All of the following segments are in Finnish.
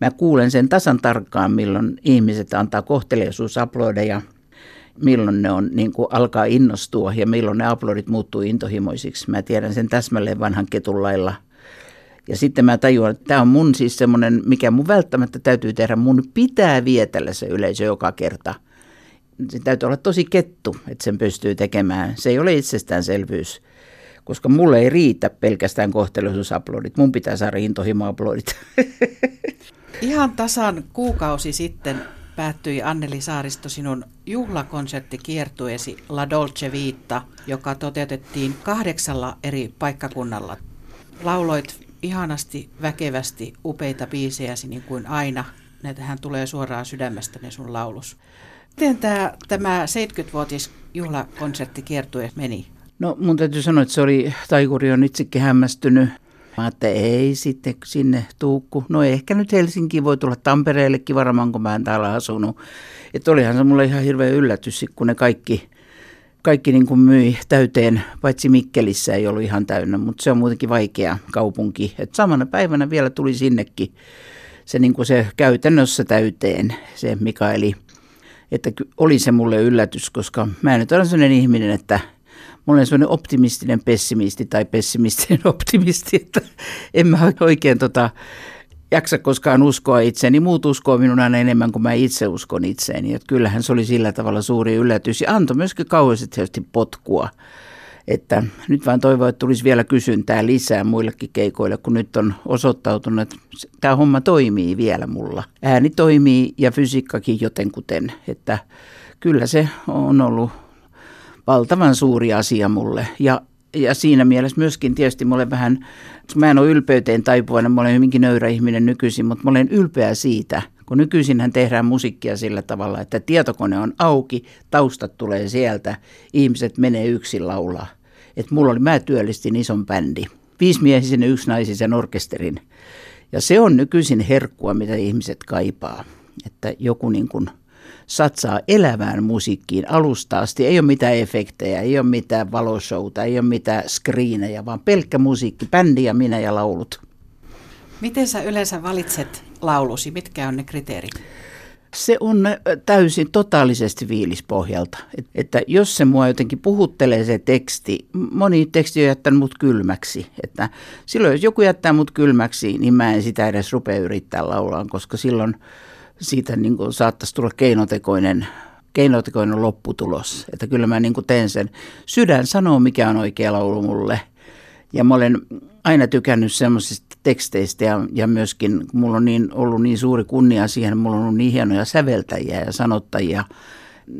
mä kuulen sen tasan tarkkaan, milloin ihmiset antaa kohteliaisuusaplodeja, milloin ne on, niin kuin alkaa innostua ja milloin ne aplodit muuttuu intohimoisiksi. Mä tiedän sen täsmälleen vanhan ketun lailla. Ja sitten mä tajuan, että tämä on mun siis semmoinen, mikä mun välttämättä täytyy tehdä. Mun pitää vietellä se yleisö joka kerta. Se täytyy olla tosi kettu, että sen pystyy tekemään. Se ei ole itsestäänselvyys koska mulle ei riitä pelkästään kohteluisuusaplodit. Mun pitää saada intohimoaplodit. Ihan tasan kuukausi sitten päättyi Anneli Saaristo sinun juhlakonserttikiertueesi La Dolce Vita, joka toteutettiin kahdeksalla eri paikkakunnalla. Lauloit ihanasti, väkevästi, upeita biisejäsi niin kuin aina. Näitähän tulee suoraan sydämestä ne sun laulus. Miten tämä, tämä 70-vuotis juhlakonserttikiertue meni? No mun täytyy sanoa, että se oli, taikuri on itsekin hämmästynyt. Mä että ei sitten sinne tuukku. No ehkä nyt Helsinki voi tulla Tampereellekin varmaan, kun mä en täällä asunut. Että olihan se mulle ihan hirveä yllätys, kun ne kaikki, kaikki niin kuin myi täyteen, paitsi Mikkelissä ei ollut ihan täynnä, mutta se on muutenkin vaikea kaupunki. Et samana päivänä vielä tuli sinnekin se, niin kuin se käytännössä täyteen, se Mikaeli. Että oli se mulle yllätys, koska mä en nyt ole sellainen ihminen, että – Mä olen sellainen optimistinen pessimisti tai pessimistinen optimisti, että en mä oikein tota, jaksa koskaan uskoa itseäni. Muut uskoo minun aina enemmän kuin mä itse uskon itseeni. Että kyllähän se oli sillä tavalla suuri yllätys ja antoi myöskin kauheasti potkua. Että nyt vaan toivon, että tulisi vielä kysyntää lisää muillekin keikoille, kun nyt on osoittautunut, että tämä homma toimii vielä mulla. Ääni toimii ja fysiikkakin jotenkuten, että kyllä se on ollut valtavan suuri asia mulle. Ja, ja siinä mielessä myöskin tietysti mulle vähän, mä en ole ylpeyteen taipuvainen, mä olen hyvinkin nöyrä ihminen nykyisin, mutta mä olen ylpeä siitä, kun nykyisinhän tehdään musiikkia sillä tavalla, että tietokone on auki, taustat tulee sieltä, ihmiset menee yksin laulaa. Et mulla oli, mä työllistin ison bändi, viisimiehisen naisisen orkesterin. Ja se on nykyisin herkkua, mitä ihmiset kaipaa. Että joku niin kuin – satsaa elävään musiikkiin alusta asti. Ei ole mitään efektejä, ei ole mitään valoshowta, ei ole mitään screenejä, vaan pelkkä musiikki, bändi ja minä ja laulut. Miten sä yleensä valitset laulusi? Mitkä on ne kriteerit? Se on täysin totaalisesti viilispohjalta. Että jos se mua jotenkin puhuttelee se teksti, moni teksti on jättänyt mut kylmäksi. Että silloin jos joku jättää mut kylmäksi, niin mä en sitä edes rupea yrittää laulaa, koska silloin siitä niin kuin saattaisi tulla keinotekoinen, keinotekoinen lopputulos. Että kyllä mä niin kuin teen sen. Sydän sanoo, mikä on oikea laulu mulle. Ja mä olen aina tykännyt semmoisista teksteistä ja, ja myöskin, mulla on niin, ollut niin suuri kunnia siihen, mulla on ollut niin hienoja säveltäjiä ja sanottajia,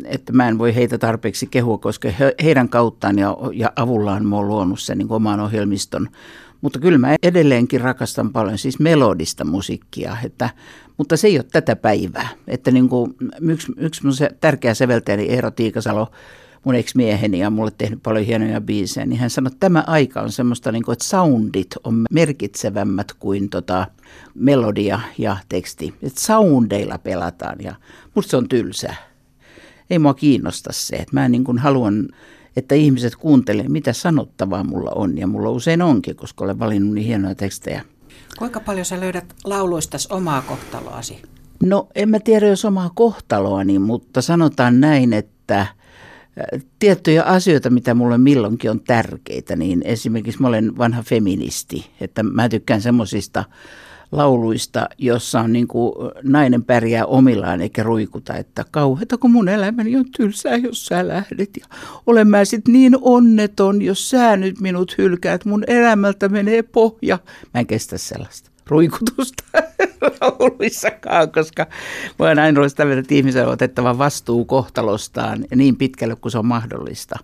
että mä en voi heitä tarpeeksi kehua, koska he, heidän kauttaan ja, ja avullaan mä oon luonut sen niin oman ohjelmiston. Mutta kyllä mä edelleenkin rakastan paljon siis melodista musiikkia, että mutta se ei ole tätä päivää. Että niin kuin yksi, yksi mun se tärkeä säveltäjäni Eero Tiikasalo, mun ex-mieheni ja mulle tehnyt paljon hienoja biisejä, niin hän sanoi, että tämä aika on semmoista, niin kuin, että soundit on merkitsevämmät kuin tota, melodia ja teksti. Että soundeilla pelataan ja musta se on tylsää. Ei mua kiinnosta se, että mä niin kuin haluan, että ihmiset kuuntelee, mitä sanottavaa mulla on. Ja mulla usein onkin, koska olen valinnut niin hienoja tekstejä. Kuinka paljon sä löydät lauluistas omaa kohtaloasi? No en mä tiedä jos omaa kohtaloani, mutta sanotaan näin, että äh, tiettyjä asioita, mitä mulle milloinkin on tärkeitä, niin esimerkiksi mä olen vanha feministi, että mä tykkään semmoisista lauluista, jossa on niin kuin nainen pärjää omillaan eikä ruikuta, että kauheita kun mun elämäni on tylsää, jos sä lähdet. Ja olen mä sit niin onneton, jos sä nyt minut hylkäät, mun elämältä menee pohja. Mä en kestä sellaista ruikutusta lauluissakaan, koska mä oon aina ollut mieltä, että ihmisen on otettava vastuu kohtalostaan niin pitkälle kuin se on mahdollista.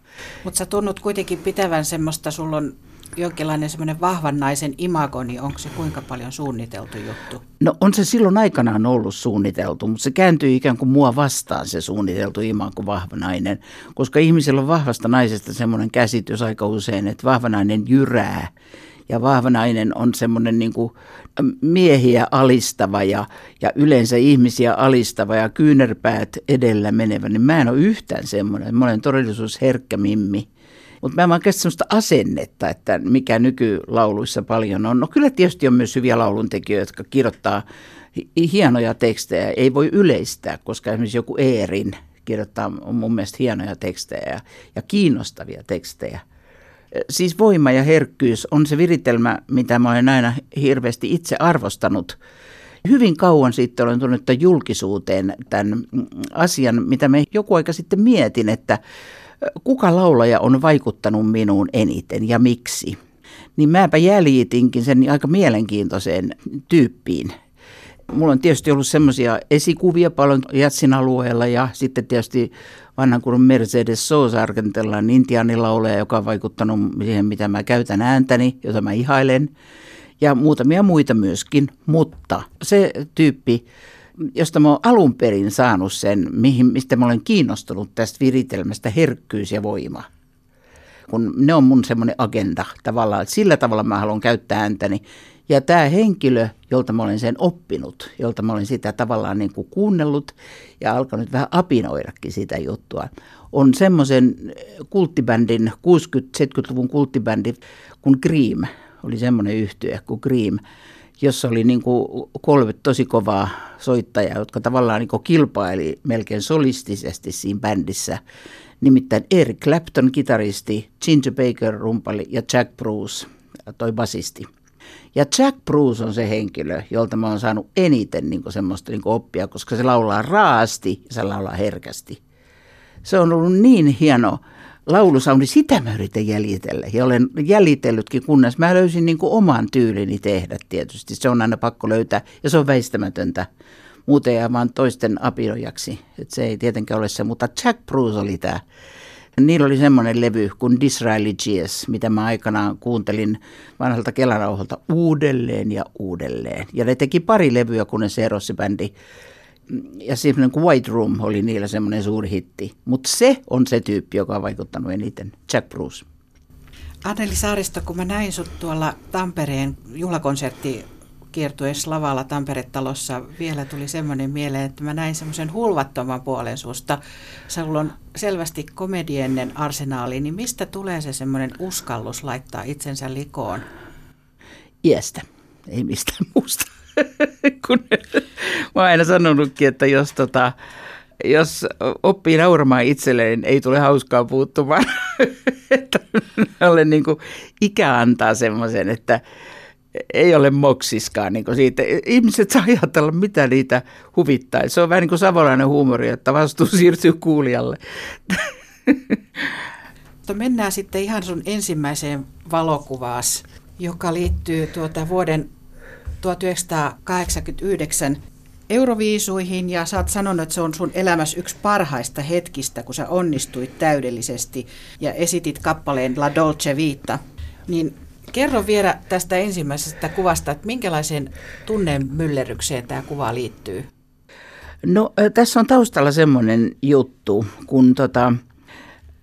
Mutta sä tunnut kuitenkin pitävän semmoista, sulla on jonkinlainen semmoinen vahvan naisen imago, niin onko se kuinka paljon suunniteltu juttu? No on se silloin aikanaan ollut suunniteltu, mutta se kääntyy ikään kuin mua vastaan se suunniteltu imago vahva nainen, koska ihmisellä on vahvasta naisesta semmoinen käsitys aika usein, että vahva nainen jyrää ja vahva nainen on semmoinen niin miehiä alistava ja, ja yleensä ihmisiä alistava ja kyynärpäät edellä menevä, niin mä en ole yhtään semmoinen. Mä olen todellisuusherkkä mimmi Mutta mä en vaan kestä sellaista asennetta, että mikä nykylauluissa paljon on. No kyllä tietysti on myös hyviä lauluntekijöitä, jotka kirjoittaa hienoja tekstejä. Ei voi yleistää, koska esimerkiksi joku Eerin kirjoittaa mun mielestä hienoja tekstejä ja, ja kiinnostavia tekstejä. Siis voima ja herkkyys on se viritelmä, mitä mä olen aina hirveästi itse arvostanut. Hyvin kauan sitten olen tullut julkisuuteen tämän asian, mitä me joku aika sitten mietin, että kuka laulaja on vaikuttanut minuun eniten ja miksi. Niin mäpä jäljitinkin sen aika mielenkiintoiseen tyyppiin – Mulla on tietysti ollut semmoisia esikuvia paljon Jatsin alueella ja sitten tietysti vanhan kuin Mercedes Sosa Argentellan intiaanilauleja, joka on vaikuttanut siihen, mitä mä käytän ääntäni, jota mä ihailen. Ja muutamia muita myöskin, mutta se tyyppi, josta mä oon alun perin saanut sen, mihin, mistä mä olen kiinnostunut tästä viritelmästä, herkkyys ja voima. Kun ne on mun semmoinen agenda tavallaan, että sillä tavalla mä haluan käyttää ääntäni. Ja tämä henkilö, jolta mä olen sen oppinut, jolta mä olen sitä tavallaan niin kuin kuunnellut ja alkanut vähän apinoidakin sitä juttua, on semmoisen kulttibändin, 60-70-luvun kulttibändi kuin Cream, oli semmoinen yhtye kuin Cream, jossa oli niin kuin kolme tosi kovaa soittajaa, jotka tavallaan niin kuin kilpaili melkein solistisesti siinä bändissä. Nimittäin Eric Clapton, kitaristi, Ginger Baker, rumpali ja Jack Bruce, toi basisti. Ja Jack Bruce on se henkilö, jolta mä oon saanut eniten niin semmoista niin oppia, koska se laulaa raasti ja se laulaa herkästi. Se on ollut niin hieno laulusauni, sitä mä yritän jäljitellä. Ja olen jäljitellytkin, kunnes mä löysin niin oman tyylini tehdä tietysti. Se on aina pakko löytää ja se on väistämätöntä. Muuten jää vaan toisten apinojaksi. Et se ei tietenkään ole se, mutta Jack Bruce oli tämä Niillä oli semmoinen levy kuin Disraeli Jazz, mitä mä aikanaan kuuntelin vanhalta kelarauholta uudelleen ja uudelleen. Ja ne teki pari levyä, kun se erosi bändi. Ja semmoinen kuin White Room oli niillä semmoinen suuri hitti. Mutta se on se tyyppi, joka on vaikuttanut eniten, Jack Bruce. Anneli Saaristo, kun mä näin sut tuolla Tampereen juhlakonsertti kiertueessa lavalla Tampere-talossa vielä tuli semmoinen mieleen, että mä näin semmoisen hulvattoman puolen susta. Sulla on selvästi komediennen arsenaali, niin mistä tulee se semmoinen uskallus laittaa itsensä likoon? Iästä, ei mistään muusta. Kun, mä oon aina sanonutkin, että jos, tota, jos oppii nauramaan itselleen, ei tule hauskaa puuttumaan. että olen niin kuin, ikä antaa semmoisen, että ei ole moksiskaan niin kuin siitä. Ihmiset saa ajatella, mitä niitä huvittaa. Se on vähän niin kuin savolainen huumori, että vastuu siirtyy kuulijalle. Mutta mennään sitten ihan sun ensimmäiseen valokuvaas, joka liittyy tuota vuoden 1989 Euroviisuihin ja sä oot sanonut, että se on sun elämäs yksi parhaista hetkistä, kun sä onnistuit täydellisesti ja esitit kappaleen La Dolce Vita. Niin Kerro vielä tästä ensimmäisestä kuvasta, että minkälaiseen tunnemyllerrykseen tämä kuva liittyy? No tässä on taustalla semmoinen juttu, kun tota,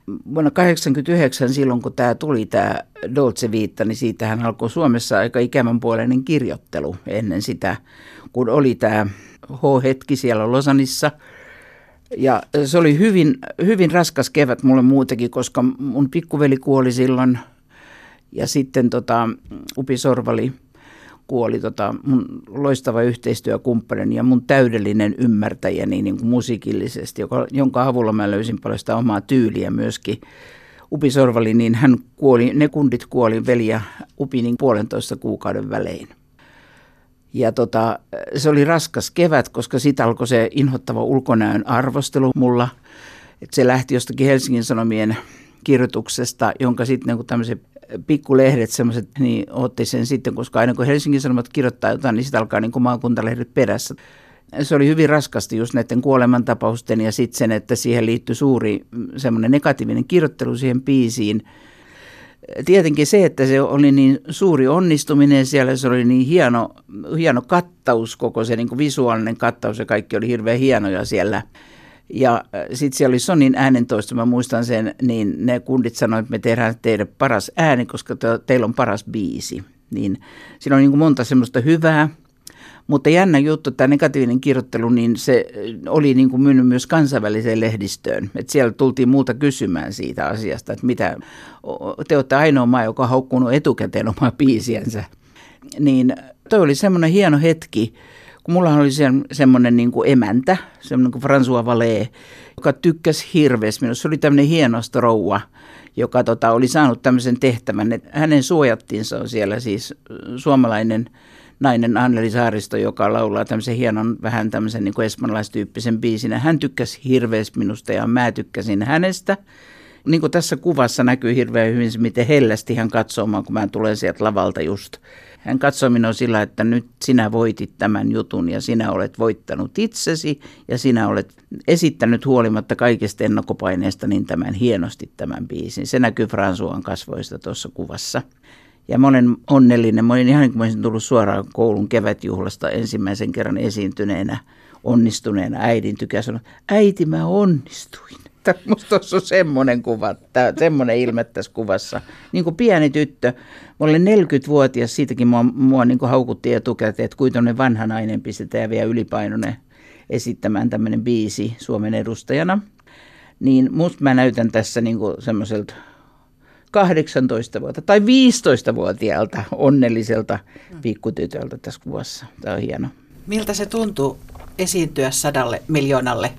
vuonna 1989 silloin kun tämä tuli tämä Dolce Vita, niin siitähän alkoi Suomessa aika ikävän puoleinen kirjoittelu ennen sitä, kun oli tämä H-hetki siellä Losanissa. Ja se oli hyvin, hyvin raskas kevät mulle muutenkin, koska mun pikkuveli kuoli silloin – ja sitten tota, Upi Sorvali kuoli tota, mun loistava yhteistyökumppanin ja mun täydellinen ymmärtäjäni niin kuin musiikillisesti, joka, jonka avulla mä löysin paljon sitä omaa tyyliä myöskin. Upi Sorvali, niin hän kuoli, ne kundit kuoli veli ja Upi niin puolentoista kuukauden välein. Ja tota, se oli raskas kevät, koska siitä alkoi se inhottava ulkonäön arvostelu mulla. Et se lähti jostakin Helsingin Sanomien kirjoituksesta, jonka sitten niin tämmöiset pikkulehdet semmoiset, niin otti sen sitten, koska aina kun Helsingin Sanomat kirjoittaa jotain, niin sitten alkaa niin kuin maakuntalehdet perässä. Se oli hyvin raskasti just näiden kuolemantapausten ja sitten sen, että siihen liittyi suuri semmoinen negatiivinen kirjoittelu siihen biisiin. Tietenkin se, että se oli niin suuri onnistuminen siellä, se oli niin hieno, hieno kattaus, koko se niin kuin visuaalinen kattaus ja kaikki oli hirveän hienoja siellä – ja äh, sitten siellä oli Sonin äänentoisto, mä muistan sen, niin ne kundit sanoivat, että me tehdään teille paras ääni, koska te, teillä on paras biisi. Niin siinä on niin kuin monta semmoista hyvää, Mutta jännä juttu, tämä negatiivinen kirjoittelu, niin se oli niin kuin myynyt myös kansainväliseen lehdistöön. Et siellä tultiin muuta kysymään siitä asiasta, että mitä, te olette ainoa maa, joka on haukkunut etukäteen omaa biisiänsä. Niin toi oli semmoinen hieno hetki, kun mulla oli se, semmoinen niin kuin emäntä, semmoinen kuin François Vallee, joka tykkäsi hirveästi minusta. Se oli tämmöinen hieno rouva, joka tota, oli saanut tämmöisen tehtävän. Että hänen suojattiinsa on siellä siis suomalainen nainen Anneli Saaristo, joka laulaa tämmöisen hienon, vähän tämmöisen niin kuin espanjalaistyyppisen biisin. Hän tykkäsi hirveästi minusta ja mä tykkäsin hänestä. Niin kuin tässä kuvassa näkyy hirveän hyvin se, miten hellästi hän katsoo kun mä tulen sieltä lavalta just. Hän katsoi minua sillä, että nyt sinä voitit tämän jutun ja sinä olet voittanut itsesi ja sinä olet esittänyt huolimatta kaikesta ennakkopaineesta niin tämän hienosti tämän biisin. Se näkyy Fransuan kasvoista tuossa kuvassa. Ja mä olen onnellinen. Mä olin ihan niin kuin olisin tullut suoraan koulun kevätjuhlasta ensimmäisen kerran esiintyneenä, onnistuneena äidin tykää sanoa, äiti mä onnistuin. Musta tuossa on semmoinen kuva, tää, semmoinen ilme tässä kuvassa. Niin kuin pieni tyttö, mä olin 40-vuotias, siitäkin mua, mua niin kuin haukuttiin etukäteen, että kuitenkin vanha nainen pistetään vielä ylipainoinen esittämään tämmöinen biisi Suomen edustajana. Niin musta mä näytän tässä niin kuin semmoiselta 18 vuotta tai 15-vuotiaalta onnelliselta pikkutytöltä tässä kuvassa. Tämä on hieno. Miltä se tuntuu esiintyä sadalle miljoonalle?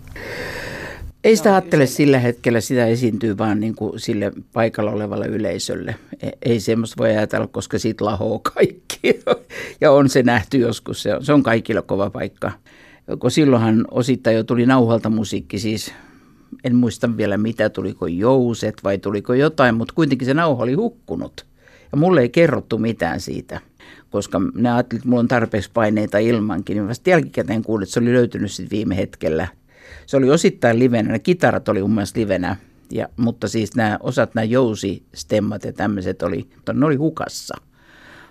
Ei sitä ajattele sillä hetkellä, sitä esiintyy vaan niin kuin sille paikalla olevalle yleisölle. E, ei semmoista voi ajatella, koska siitä lahoo kaikki. Ja on se nähty joskus, se on, se on kaikille kova paikka. Kun silloinhan osittain jo tuli nauhalta musiikki, siis en muista vielä mitä, tuliko jouset vai tuliko jotain, mutta kuitenkin se nauha oli hukkunut. Ja mulle ei kerrottu mitään siitä, koska ne ajattelivat, että mulla on tarpeeksi paineita ilmankin. Niin vasta jälkikäteen kuulin, että se oli löytynyt sitten viime hetkellä. Se oli osittain livenä, ne kitarat oli mun mielestä livenä, ja, mutta siis nämä osat, nämä jousistemmat ja tämmöiset oli, ne oli hukassa.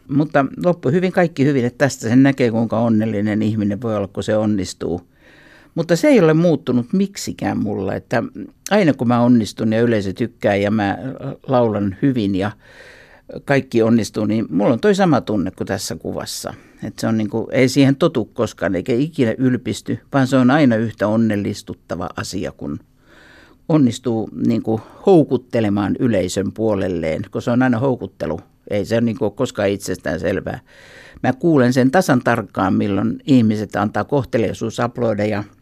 Mutta loppu hyvin, kaikki hyvin, että tästä sen näkee, kuinka onnellinen ihminen voi olla, kun se onnistuu – mutta se ei ole muuttunut miksikään mulla, että aina kun mä onnistun ja yleisö tykkää ja mä laulan hyvin ja kaikki onnistuu, niin mulla on toi sama tunne kuin tässä kuvassa. Että se on niin kuin, ei siihen totu koskaan eikä ikinä ylpisty, vaan se on aina yhtä onnellistuttava asia, kun onnistuu niin kuin houkuttelemaan yleisön puolelleen, kun se on aina houkuttelu. Ei se ole niin kuin koskaan itsestään selvää. Mä kuulen sen tasan tarkkaan, milloin ihmiset antaa kohteliaisuusaplodeja –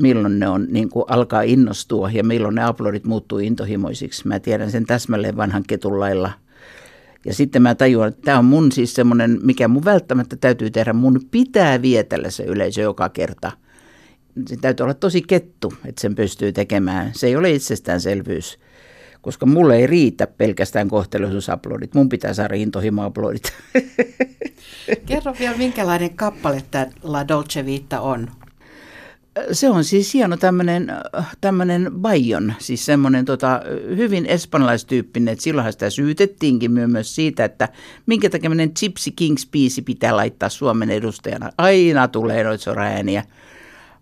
milloin ne on, niin kuin alkaa innostua ja milloin ne aplodit muuttuu intohimoisiksi. Mä tiedän sen täsmälleen vanhan ketun lailla. Ja sitten mä tajuan, että tämä on mun siis semmoinen, mikä mun välttämättä täytyy tehdä. Mun pitää vietellä se yleisö joka kerta. Se täytyy olla tosi kettu, että sen pystyy tekemään. Se ei ole itsestäänselvyys koska mulle ei riitä pelkästään kohteluisuusaplodit. Mun pitää saada intohimoaplodit. Kerro vielä, minkälainen kappale tämä La Dolce Vita on? Se on siis hieno tämmöinen, tämmöinen Bayon, siis semmoinen tota, hyvin espanjalaistyyppinen, että silloinhan sitä syytettiinkin myös siitä, että minkä takia Gypsy Kings-biisi pitää laittaa Suomen edustajana. Aina tulee noita soraääniä,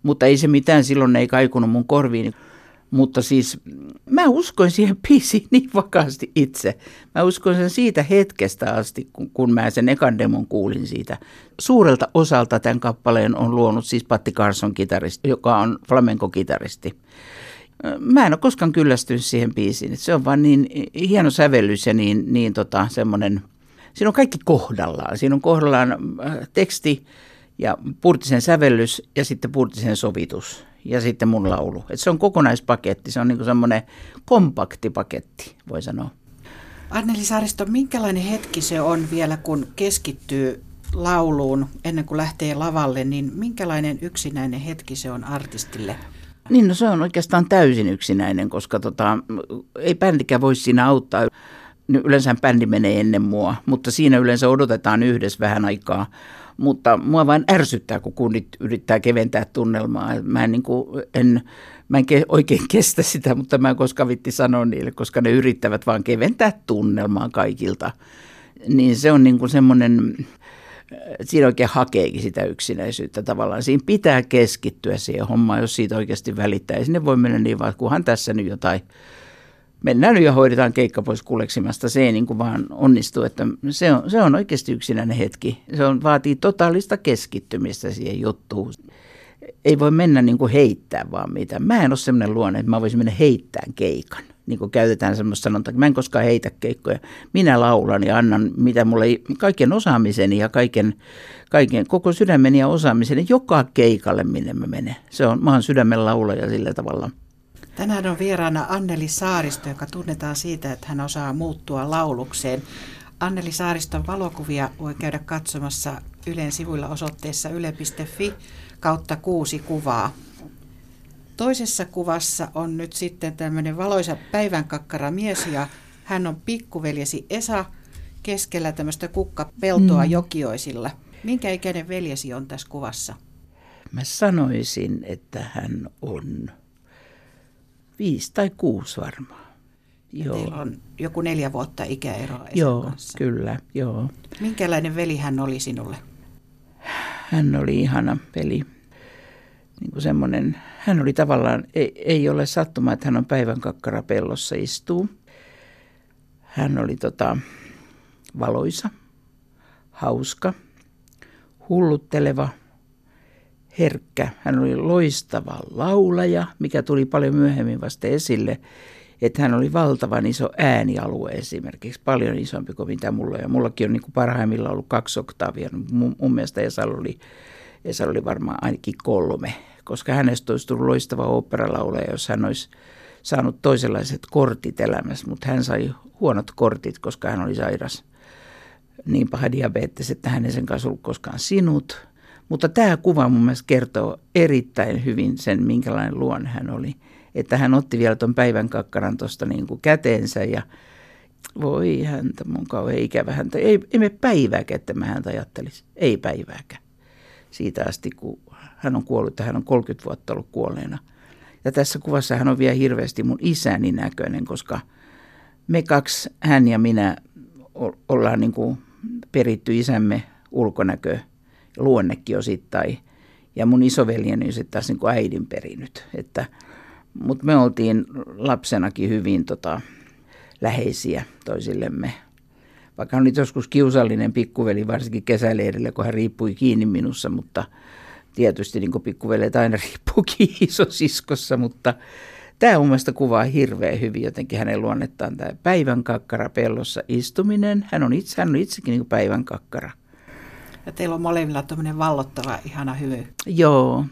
mutta ei se mitään, silloin ei kaikunut mun korviin. Mutta siis mä uskoin siihen biisiin niin vakaasti itse. Mä uskoin sen siitä hetkestä asti, kun, kun mä sen ekan demon kuulin siitä. Suurelta osalta tämän kappaleen on luonut siis Patti Carson kitaristi, joka on flamenco-kitaristi. Mä en ole koskaan kyllästynyt siihen biisiin. Se on vaan niin hieno sävellys ja niin, niin tota, semmoinen, siinä on kaikki kohdallaan. Siinä on kohdallaan äh, teksti ja Purtisen sävellys ja sitten Purtisen sovitus ja sitten mun laulu. Et se on kokonaispaketti, se on niin semmoinen kompakti paketti, voi sanoa. Anneli Saaristo, minkälainen hetki se on vielä, kun keskittyy lauluun ennen kuin lähtee lavalle, niin minkälainen yksinäinen hetki se on artistille? Niin, no se on oikeastaan täysin yksinäinen, koska tota, ei bändikään voi siinä auttaa. Yleensä bändi menee ennen mua, mutta siinä yleensä odotetaan yhdessä vähän aikaa mutta mua vain ärsyttää, kun kunnit yrittää keventää tunnelmaa. Mä en, niin kuin, en, mä en oikein kestä sitä, mutta mä en koskaan vitti sanoa niille, koska ne yrittävät vaan keventää tunnelmaa kaikilta. Niin se on niin kuin semmoinen, siinä oikein hakeekin sitä yksinäisyyttä tavallaan. Siinä pitää keskittyä siihen hommaan, jos siitä oikeasti välittää. Ei sinne voi mennä niin vaan, kunhan tässä nyt jotain mennään ja hoidetaan keikka pois kuleksimasta. Se ei niin kuin vaan onnistu, että se on, se on oikeasti yksinäinen hetki. Se on, vaatii totaalista keskittymistä siihen juttuun. Ei voi mennä niin kuin heittää vaan mitä. Mä en ole sellainen luonne, että mä voisin mennä heittämään keikan. Niin kuin käytetään semmoista sanontaa, mä en koskaan heitä keikkoja. Minä laulan ja annan mitä mulle, kaiken osaamiseni ja kaiken, kaiken, koko sydämeni ja osaamiseni joka keikalle, minne mä menen. Se on, mä oon sydämen laulaja sillä tavalla – Tänään on vieraana Anneli Saaristo, joka tunnetaan siitä, että hän osaa muuttua laulukseen. Anneli Saariston valokuvia voi käydä katsomassa Ylen sivuilla osoitteessa yle.fi kautta kuusi kuvaa. Toisessa kuvassa on nyt sitten tämmöinen valoisa päivänkakkara mies ja hän on pikkuveljesi Esa keskellä tämmöistä kukkapeltoa mm. jokioisilla. Minkä ikäinen veljesi on tässä kuvassa? Mä sanoisin, että hän on viisi tai kuusi varmaan. Joo. Teillä on joku neljä vuotta ikäeroa Esan Joo, kanssa. kyllä, joo. Minkälainen veli hän oli sinulle? Hän oli ihana veli. Niin kuin semmoinen, hän oli tavallaan, ei, ei ole sattuma, että hän on päivän kakkara pellossa istuu. Hän oli tota, valoisa, hauska, hullutteleva – herkkä. Hän oli loistava laulaja, mikä tuli paljon myöhemmin vasta esille, että hän oli valtavan iso äänialue esimerkiksi, paljon isompi kuin mitä mulla. Ja mullakin on niin kuin parhaimmillaan ollut kaksi oktaavia. Mun, mun mielestä Esalla oli, Esalla oli varmaan ainakin kolme, koska hänestä olisi tullut loistava oopperalaulaja, jos hän olisi saanut toisenlaiset kortit elämässä, mutta hän sai huonot kortit, koska hän oli sairas niin paha diabetes, että hän ei sen kanssa ollut koskaan sinut – mutta tämä kuva mun mielestä kertoo erittäin hyvin sen, minkälainen luonne hän oli. Että hän otti vielä tuon päivän kakkaran tuosta niin kuin käteensä ja voi häntä, mun kauhean ikävä häntä. Ei, ei me päivääkään, että mä häntä ajattelisi. Ei päivääkään. Siitä asti, kun hän on kuollut, hän on 30 vuotta ollut kuolleena. Ja tässä kuvassa hän on vielä hirveästi mun isäni näköinen, koska me kaksi, hän ja minä, ollaan niin kuin peritty isämme ulkonäköä luonnekin osittain. Ja mun isoveljeni on sitten taas niin kuin äidin perinyt. Että, mutta me oltiin lapsenakin hyvin tota, läheisiä toisillemme. Vaikka on nyt joskus kiusallinen pikkuveli, varsinkin kesäleirille, kun hän riippui kiinni minussa, mutta tietysti niin pikkuvelet aina riippuu kiinni isosiskossa, mutta tämä mun mielestä kuvaa hirveän hyvin jotenkin hänen luonnettaan tämä päivän kakkara pellossa istuminen. Hän on, itse, hän on itsekin niin päivän kakkara. Ja teillä on molemmilla tämmöinen vallottava, ihana hymy. Joo.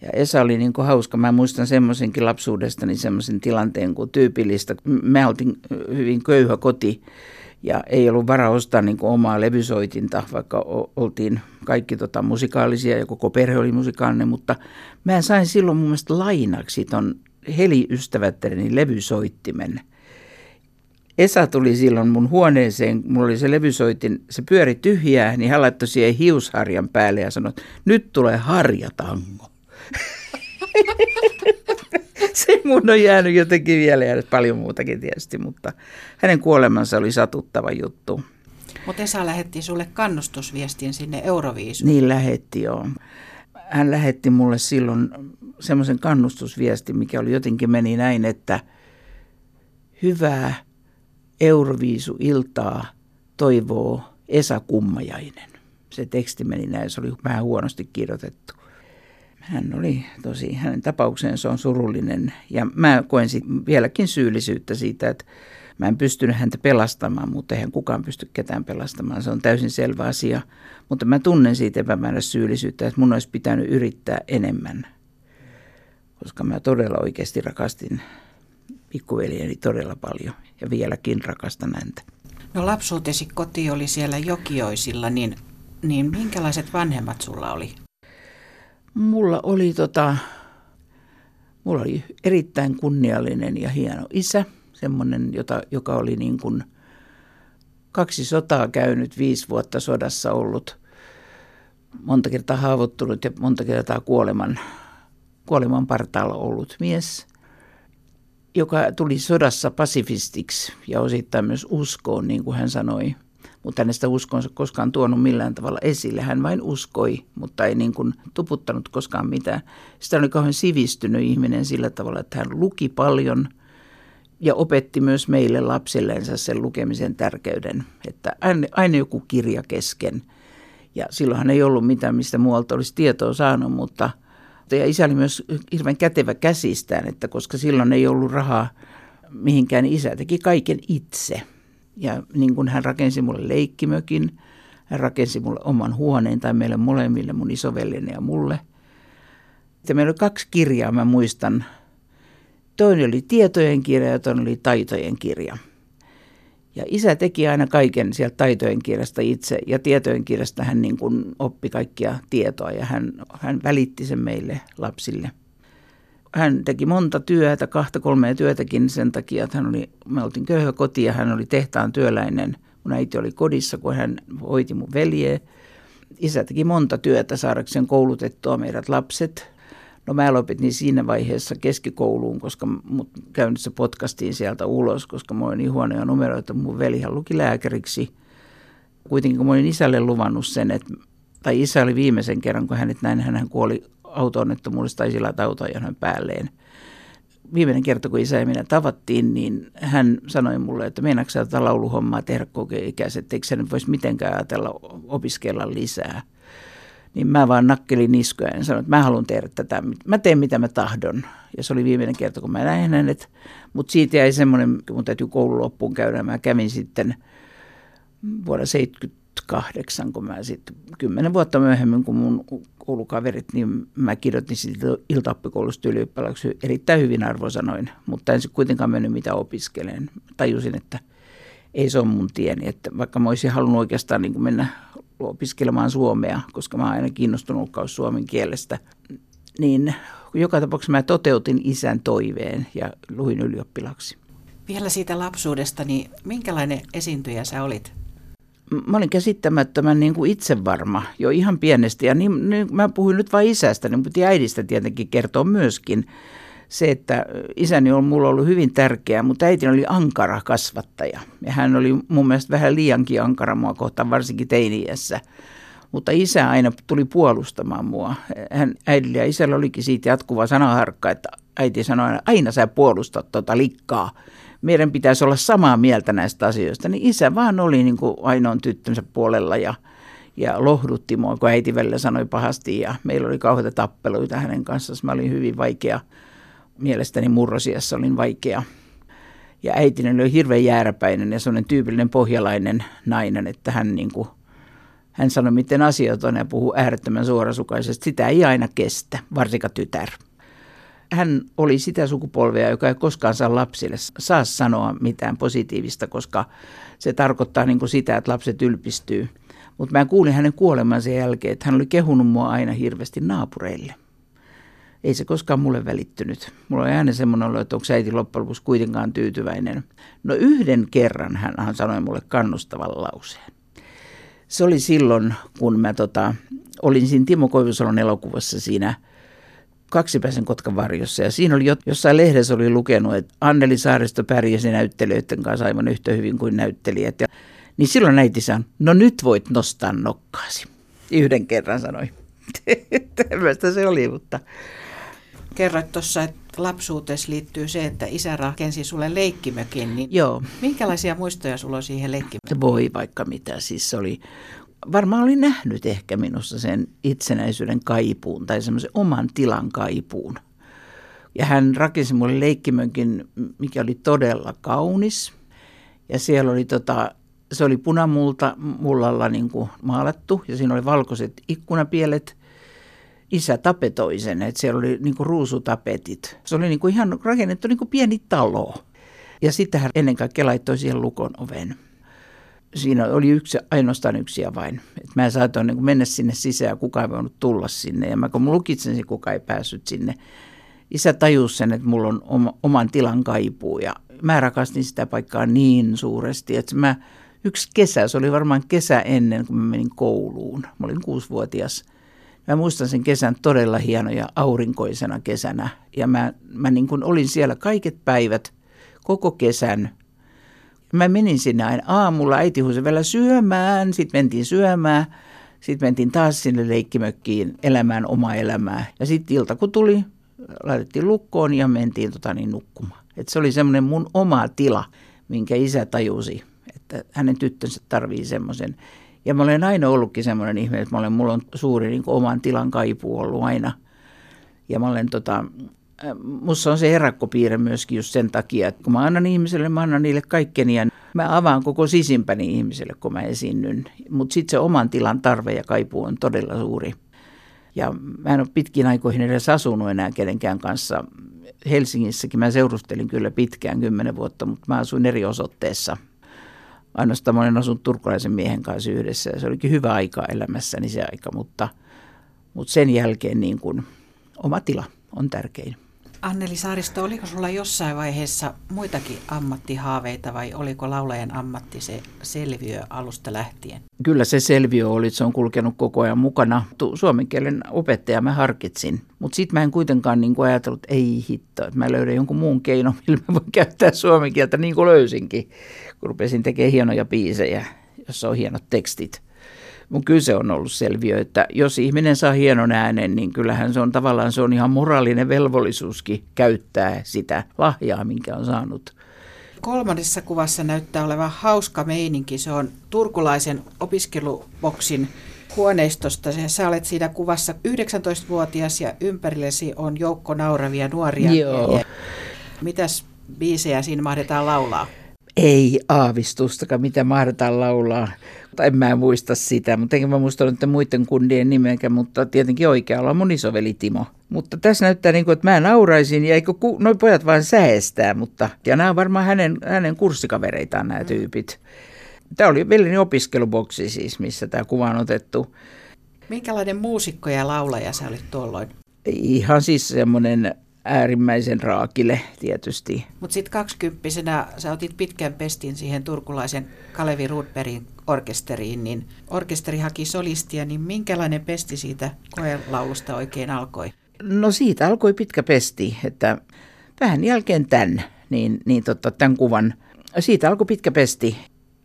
Ja Esa oli niin kuin hauska. Mä muistan semmoisenkin lapsuudestani semmoisen tilanteen kuin tyypillistä. Me oltiin hyvin köyhä koti ja ei ollut varaa ostaa niin kuin omaa levysoitinta, vaikka oltiin kaikki tota musikaalisia ja koko perhe oli musikaalinen, mutta mä sain silloin mun mielestä lainaksi ton Heli-ystävättäreni levysoittimen – Esa tuli silloin mun huoneeseen, mulla oli se levysoitin, se pyöri tyhjää, niin hän laittoi siihen hiusharjan päälle ja sanoi, nyt tulee harjatango. se mun on jäänyt jotenkin vielä ja paljon muutakin tietysti, mutta hänen kuolemansa oli satuttava juttu. Mutta Esa lähetti sulle kannustusviestin sinne Euroviisuun. Niin lähetti, joo. Hän lähetti mulle silloin semmoisen kannustusviestin, mikä oli jotenkin meni näin, että hyvää Euroviisu-iltaa toivoo Esa Kummajainen. Se teksti meni näin, se oli vähän huonosti kirjoitettu. Hän oli tosi, hänen tapauksensa on surullinen ja mä koen vieläkin syyllisyyttä siitä, että mä en pystynyt häntä pelastamaan, mutta eihän kukaan pysty ketään pelastamaan. Se on täysin selvä asia, mutta mä tunnen siitä epämääräistä syyllisyyttä, että mun olisi pitänyt yrittää enemmän, koska mä todella oikeasti rakastin pikkuveljeni todella paljon ja vieläkin rakastan häntä. No lapsuutesi koti oli siellä Jokioisilla, niin, niin minkälaiset vanhemmat sulla oli? Mulla oli, tota, mulla oli erittäin kunniallinen ja hieno isä, semmoinen, jota, joka oli niin kuin kaksi sotaa käynyt, viisi vuotta sodassa ollut, monta kertaa haavoittunut ja monta kertaa kuoleman, kuoleman partaalla ollut mies – joka tuli sodassa pasifistiksi ja osittain myös uskoon, niin kuin hän sanoi. Mutta hänestä uskonsa koskaan tuonut millään tavalla esille. Hän vain uskoi, mutta ei niin kuin tuputtanut koskaan mitään. Sitä oli kauhean sivistynyt ihminen sillä tavalla, että hän luki paljon ja opetti myös meille lapsilleensa sen lukemisen tärkeyden, että aina, joku kirja kesken. Ja silloinhan ei ollut mitään, mistä muualta olisi tietoa saanut, mutta ja isä oli myös hirveän kätevä käsistään, että koska silloin ei ollut rahaa mihinkään, niin isä teki kaiken itse. Ja niin kuin hän rakensi mulle leikkimökin, hän rakensi mulle oman huoneen tai meille molemmille, mun isoveljeni ja mulle. Ja meillä oli kaksi kirjaa, mä muistan, Toinen oli tietojen kirja ja toinen oli taitojen kirja. Ja isä teki aina kaiken sieltä taitojen kirjasta itse ja tietojen kirjasta hän niin kuin oppi kaikkia tietoa ja hän, hän välitti sen meille lapsille. Hän teki monta työtä, kahta kolmea työtäkin sen takia, että hän oli, me oltiin köyhä koti ja hän oli tehtaan työläinen. Mun äiti oli kodissa, kun hän hoiti mun veljeä. Isä teki monta työtä saadakseen koulutettua meidät lapset – No mä lopetin siinä vaiheessa keskikouluun, koska mut käynnissä potkastiin sieltä ulos, koska mä olin niin huonoja numeroita. Mun velihän luki lääkäriksi. Kuitenkin kun mä olin isälle luvannut sen, että, tai isä oli viimeisen kerran, kun hänet näin, hän kuoli auto-onnettomuudesta tai sillä autoajan päälleen. Viimeinen kerta, kun isä ja minä tavattiin, niin hän sanoi mulle, että meinaatko sä tätä lauluhommaa tehdä kokeikäiset, eikö sä nyt voisi mitenkään ajatella opiskella lisää – niin mä vaan nakkelin niskoja ja sanoin, että mä haluan tehdä tätä. Mä teen mitä mä tahdon. Ja se oli viimeinen kerta, kun mä näin hänet. Mutta siitä jäi semmoinen, kun mun täytyy koulun loppuun käydä. Mä kävin sitten vuonna 78, kun mä sitten kymmenen vuotta myöhemmin, kun mun koulukaverit, niin mä kirjoitin sitten iltaoppikoulusta ylioppilaaksi erittäin hyvin arvosanoin. Mutta en sitten kuitenkaan mennyt mitä opiskeleen. Tajusin, että ei se ole mun tieni. Että vaikka mä olisin halunnut oikeastaan niin mennä opiskelemaan suomea, koska mä oon aina kiinnostunut suomen kielestä, niin joka tapauksessa mä toteutin isän toiveen ja luin ylioppilaksi. Vielä siitä lapsuudesta, niin minkälainen esiintyjä sä olit? Mä olin käsittämättömän niin kuin itsevarma jo ihan pienestä. Ja niin, niin, mä puhuin nyt vain isästä, niin piti äidistä tietenkin kertoa myöskin se, että isäni on mulla ollut hyvin tärkeä, mutta äiti oli ankara kasvattaja. Ja hän oli mun mielestä vähän liiankin ankara mua kohtaan, varsinkin teiniässä. Mutta isä aina tuli puolustamaan mua. Hän, äidillä ja isällä olikin siitä jatkuva sanaharkka, että äiti sanoi aina, aina sä puolustat tota likkaa. Meidän pitäisi olla samaa mieltä näistä asioista. Niin isä vaan oli niin kuin ainoan tyttönsä puolella ja, ja lohdutti mua, kun äiti välillä sanoi pahasti. Ja meillä oli kauheita tappeluita hänen kanssaan. Mä olin hyvin vaikea mielestäni murrosiassa olin vaikea. Ja äitini oli hirveän jääräpäinen ja sellainen tyypillinen pohjalainen nainen, että hän, niin kuin, hän sanoi, miten asiat on ja puhuu äärettömän suorasukaisesti. Sitä ei aina kestä, varsinkaan tytär. Hän oli sitä sukupolvea, joka ei koskaan saa lapsille saa sanoa mitään positiivista, koska se tarkoittaa niin kuin sitä, että lapset ylpistyy. Mutta mä kuulin hänen kuolemansa jälkeen, että hän oli kehunut mua aina hirveästi naapureille ei se koskaan mulle välittynyt. Mulla oli aina semmoinen olo, että onko äiti loppujen lopuksi kuitenkaan tyytyväinen. No yhden kerran hän, hän sanoi mulle kannustavan lauseen. Se oli silloin, kun mä tota, olin siinä Timo Koivusalon elokuvassa siinä kaksipäisen Kotkan varjossa. Ja siinä oli jossain lehdessä oli lukenut, että Anneli Saaristo pärjäsi näyttelijöiden kanssa aivan yhtä hyvin kuin näyttelijät. Ja, niin silloin äiti sanoi, no nyt voit nostaa nokkaasi. Yhden kerran sanoi. Tällaista se oli, mutta kerroit tuossa, että lapsuuteen liittyy se, että isä rakensi sulle leikkimökin, niin Joo. minkälaisia muistoja sulla on siihen leikkimökin? Voi vaikka mitä, siis se oli, varmaan oli nähnyt ehkä minussa sen itsenäisyyden kaipuun tai semmoisen oman tilan kaipuun. Ja hän rakensi mulle leikkimökin, mikä oli todella kaunis. Ja siellä oli tota, se oli punamulta mullalla niin kuin maalattu ja siinä oli valkoiset ikkunapielet – isä tapetoi sen, että siellä oli niin kuin ruusutapetit. Se oli niin kuin ihan rakennettu niin kuin pieni talo. Ja sitten hän ennen kaikkea laittoi siihen lukon oven. Siinä oli yksi, ainoastaan yksi vain. Et mä saatoin niin mennä sinne sisään ja kukaan ei voinut tulla sinne. Ja mä kun lukitsen sen, kukaan ei päässyt sinne. Isä tajusi sen, että mulla on oma, oman tilan kaipuu ja mä rakastin sitä paikkaa niin suuresti, että mä yksi kesä, se oli varmaan kesä ennen kuin mä menin kouluun. Mä olin kuusivuotias – Mä muistan sen kesän todella hienoja aurinkoisena kesänä. Ja mä, mä niin kuin olin siellä kaiket päivät, koko kesän. Mä menin sinne aina aamulla, äiti huusi vielä syömään, sitten mentiin syömään. Sitten mentiin taas sinne leikkimökkiin elämään omaa elämää. Ja sitten ilta kun tuli, laitettiin lukkoon ja mentiin tota niin, nukkumaan. Että se oli semmoinen mun oma tila, minkä isä tajusi, että hänen tyttönsä tarvii semmoisen. Ja mä olen aina ollutkin semmoinen ihminen, että mä olen, mulla on suuri niin oman tilan kaipuu ollut aina. Ja mä olen tota, äh, musta on se erakkopiirre myöskin just sen takia, että kun mä annan ihmiselle, mä annan niille kaikkeni ja mä avaan koko sisimpäni ihmiselle, kun mä esiinnyn. Mutta sitten se oman tilan tarve ja kaipuu on todella suuri. Ja mä en ole pitkin aikoihin edes asunut enää kenenkään kanssa. Helsingissäkin mä seurustelin kyllä pitkään, kymmenen vuotta, mutta mä asuin eri osoitteessa. Ainoastaan mä olen asunut turkulaisen miehen kanssa yhdessä ja se olikin hyvä aika elämässäni se aika, mutta, mutta sen jälkeen niin kuin oma tila on tärkein. Anneli Saaristo, oliko sulla jossain vaiheessa muitakin ammattihaaveita vai oliko laulajan ammatti se selviö alusta lähtien? Kyllä se selviö oli, se on kulkenut koko ajan mukana. Suomen kielen opettaja mä harkitsin, mutta sitten mä en kuitenkaan niin kuin ajatellut, että ei hitto, että mä löydän jonkun muun keino, millä mä voin käyttää suomen kieltä niin kuin löysinkin, kun rupesin tekemään hienoja biisejä, jossa on hienot tekstit. Mun kyse on ollut selviö, että jos ihminen saa hienon äänen, niin kyllähän se on tavallaan se on ihan moraalinen velvollisuuskin käyttää sitä lahjaa, minkä on saanut. Kolmannessa kuvassa näyttää olevan hauska meininki. Se on turkulaisen opiskeluboksin huoneistosta. Sä olet siinä kuvassa 19-vuotias ja ympärillesi on joukko nauravia nuoria. Joo. Mitäs biisejä siinä mahdetaan laulaa? Ei aavistustakaan, mitä mahdetaan laulaa en mä muista sitä, mutta enkä mä muista nyt muiden kundien nimeäkään, mutta tietenkin oikealla on mun isoveli Timo. Mutta tässä näyttää niin kuin, että mä nauraisin ja eikö ku, noi pojat vaan säestää, mutta ja nämä on varmaan hänen, hänen kurssikavereitaan nämä tyypit. Tämä oli velini opiskeluboksi siis, missä tämä kuva on otettu. Minkälainen muusikko ja laulaja sä olit tuolloin? Ihan siis semmoinen äärimmäisen raakille tietysti. Mutta sitten kaksikymppisenä sä otit pitkän pestin siihen turkulaisen Kalevi Rudbergin orkesteriin, niin orkesteri haki solistia, niin minkälainen pesti siitä koelaulusta oikein alkoi? No siitä alkoi pitkä pesti, että vähän jälkeen tämän, niin, niin tota, tämän kuvan, siitä alkoi pitkä pesti.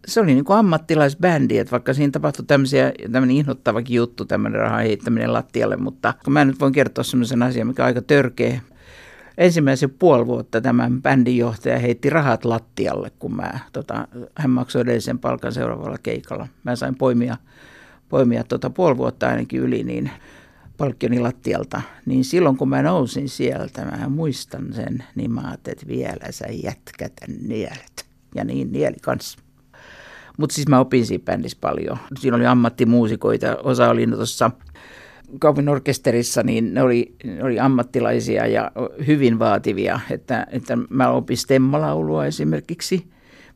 Se oli niin kuin ammattilaisbändi, että vaikka siinä tapahtui tämmöisiä, tämmöinen inhottavakin juttu, tämmöinen rahan heittäminen lattialle, mutta kun mä nyt voin kertoa semmoisen asian, mikä on aika törkeä, ensimmäisen puoli vuotta tämän bändin johtaja heitti rahat lattialle, kun mä, tota, hän maksoi edellisen palkan seuraavalla keikalla. Mä sain poimia, poimia tota, puoli vuotta ainakin yli, niin palkkioni lattialta. Niin silloin kun mä nousin sieltä, mä muistan sen, niin mä ajattelin, että vielä sä jätkätä nielet. Ja niin nieli kanssa. Mutta siis mä opin siinä bändissä paljon. Siinä oli ammattimuusikoita, osa oli tuossa kaupin orkesterissa, niin ne oli, ne oli ammattilaisia ja hyvin vaativia. Että, että mä opin stemmalaulua esimerkiksi,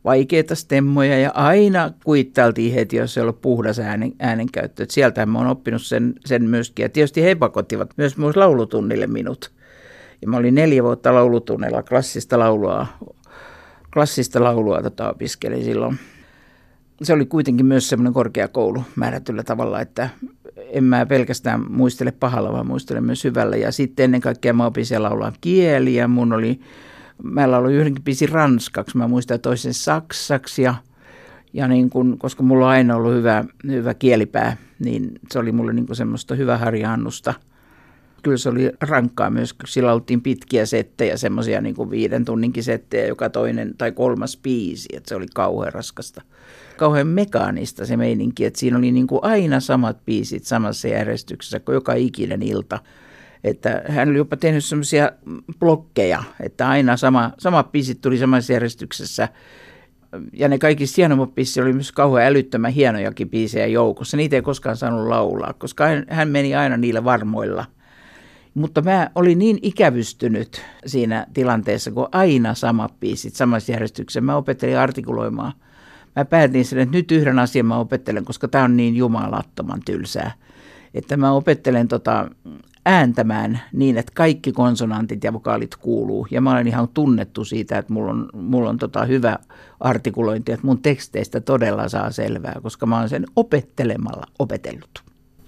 vaikeita stemmoja ja aina kuittailtiin heti, jos ei ollut puhdas äänen, äänenkäyttö. Että sieltä mä oon oppinut sen, sen myöskin. Ja tietysti he pakottivat myös, myös laulutunnille minut. Ja mä olin neljä vuotta laulutunnella, klassista laulua, klassista laulua tota opiskelin silloin. Se oli kuitenkin myös semmoinen korkeakoulu määrätyllä tavalla, että en mä pelkästään muistele pahalla, vaan muistelen myös hyvällä. Ja sitten ennen kaikkea mä opin siellä laulaa kieliä. Mun oli, mä lauloin yhdenkin biisin ranskaksi, mä muistan toisen saksaksi ja, ja niin kun, koska mulla on aina ollut hyvä, hyvä kielipää, niin se oli mulle niin semmoista hyvää harjaannusta. Kyllä se oli rankkaa myös, sillä oltiin pitkiä settejä, semmoisia niin viiden tunninkin settejä, joka toinen tai kolmas biisi, että se oli kauhean raskasta kauhean mekaanista se meininki, että siinä oli niin kuin aina samat biisit samassa järjestyksessä kuin joka ikinen ilta. Että hän oli jopa tehnyt semmoisia blokkeja, että aina sama, samat biisit tuli samassa järjestyksessä. Ja ne kaikki hienommat biisit oli myös kauhean älyttömän hienojakin biisejä joukossa. Niitä ei koskaan saanut laulaa, koska hän meni aina niillä varmoilla. Mutta mä olin niin ikävystynyt siinä tilanteessa, kun aina samat biisit samassa järjestyksessä. Mä opettelin artikuloimaan mä päätin sen, että nyt yhden asian mä opettelen, koska tämä on niin jumalattoman tylsää. Että mä opettelen tota ääntämään niin, että kaikki konsonantit ja vokaalit kuuluu. Ja mä olen ihan tunnettu siitä, että mulla on, mulla on tota hyvä artikulointi, että mun teksteistä todella saa selvää, koska mä olen sen opettelemalla opetellut.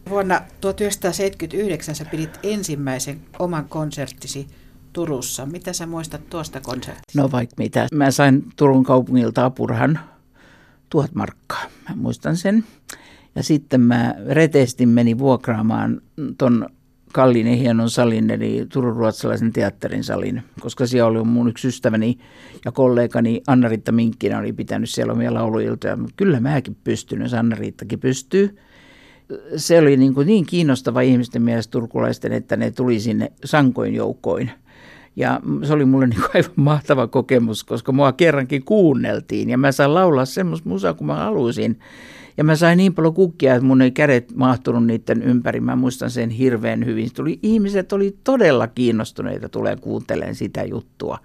Vuonna 1979 sä pidit ensimmäisen oman konserttisi Turussa. Mitä sä muistat tuosta konsertista? No vaikka mitä. Mä sain Turun kaupungilta apurahan tuhat markkaa. Mä muistan sen. Ja sitten mä retestin meni vuokraamaan ton kalliin ja hienon salin, eli Turun ruotsalaisen teatterin salin, koska siellä oli mun yksi ystäväni ja kollegani Anna-Riitta Minkkinen oli pitänyt siellä omia lauluiltoja. Kyllä mäkin pystyn, jos Anna-Riittakin pystyy. Se oli niin, kuin niin kiinnostava ihmisten mielestä turkulaisten, että ne tuli sinne sankoin joukkoin. Ja se oli mulle niin aivan mahtava kokemus, koska mua kerrankin kuunneltiin ja mä sain laulaa semmoista musaa kuin mä haluaisin. Ja mä sain niin paljon kukkia, että mun ei kädet mahtunut niiden ympäri. Mä muistan sen hirveän hyvin. Tuli, ihmiset oli todella kiinnostuneita tulee kuuntelemaan sitä juttua.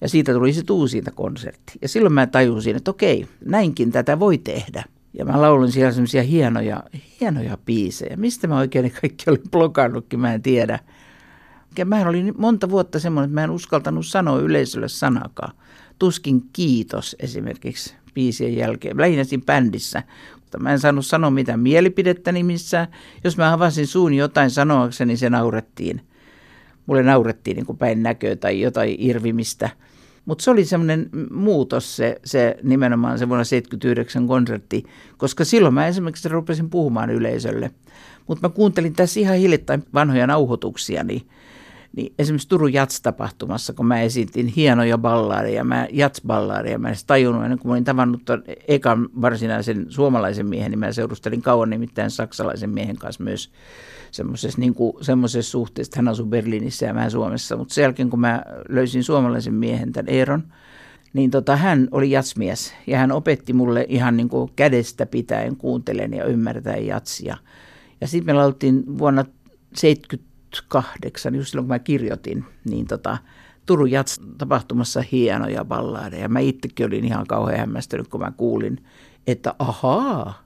Ja siitä tuli se uusinta konsertti. Ja silloin mä tajusin, että okei, näinkin tätä voi tehdä. Ja mä laulin siellä semmoisia hienoja, hienoja biisejä. Mistä mä oikein kaikki olin blokannutkin, mä en tiedä. Ja mä olin monta vuotta semmoinen, että mä en uskaltanut sanoa yleisölle sanakaan. Tuskin kiitos esimerkiksi biisien jälkeen. Lähinnä siinä bändissä, mutta mä en saanut sanoa mitään mielipidettäni missään. Jos mä avasin suun jotain sanoakseni, se naurettiin. Mulle naurettiin niin kuin päin näköä tai jotain irvimistä. Mutta se oli semmoinen muutos se, se nimenomaan se vuonna 79 konsertti, koska silloin mä esimerkiksi rupesin puhumaan yleisölle. Mutta mä kuuntelin tässä ihan hiljattain vanhoja nauhoituksia, niin niin esimerkiksi Turun Jats-tapahtumassa, kun mä esitin hienoja ballaadeja, mä Jats-ballaadeja, mä en tajunnut ennen kuin mä olin tavannut ekan varsinaisen suomalaisen miehen, niin mä seurustelin kauan nimittäin saksalaisen miehen kanssa myös semmoisessa, niin semmoisessa suhteessa, hän asui Berliinissä ja mä Suomessa, mutta sen jälkeen kun mä löysin suomalaisen miehen, tämän Eeron, niin tota, hän oli jatsmies ja hän opetti mulle ihan niin kuin kädestä pitäen kuuntelen ja ymmärtäen jatsia. Ja sitten me laultiin vuonna 70 2008, just silloin kun mä kirjoitin, niin tota, Turun Jats-tapahtumassa hienoja balladeja. Mä itsekin olin ihan kauhean hämmästynyt, kun mä kuulin, että ahaa,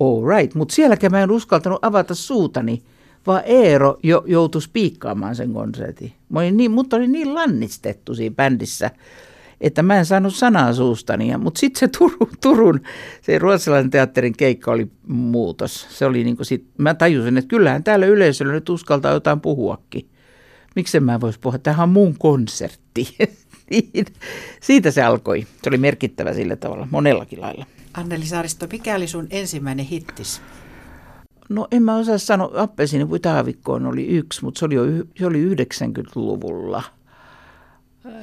all right. Mutta sielläkään mä en uskaltanut avata suutani, vaan Eero jo joutui spiikkaamaan sen konsertin. Mä olin niin, mutta oli niin lannistettu siinä bändissä, että mä en saanut sanaa suustani. Mutta sitten se Turun, Turun, se ruotsalaisen teatterin keikka oli muutos. Se oli niin kuin sit, mä tajusin, että kyllähän täällä yleisöllä nyt uskaltaa jotain puhuakin. Miksi mä voisi puhua? Tämähän on mun konsertti. niin, siitä se alkoi. Se oli merkittävä sillä tavalla, monellakin lailla. Anneli Saaristo, mikä oli sun ensimmäinen hittis? No en mä osaa sanoa, Appelsiini Taavikkoon oli yksi, mutta se oli jo se oli 90-luvulla –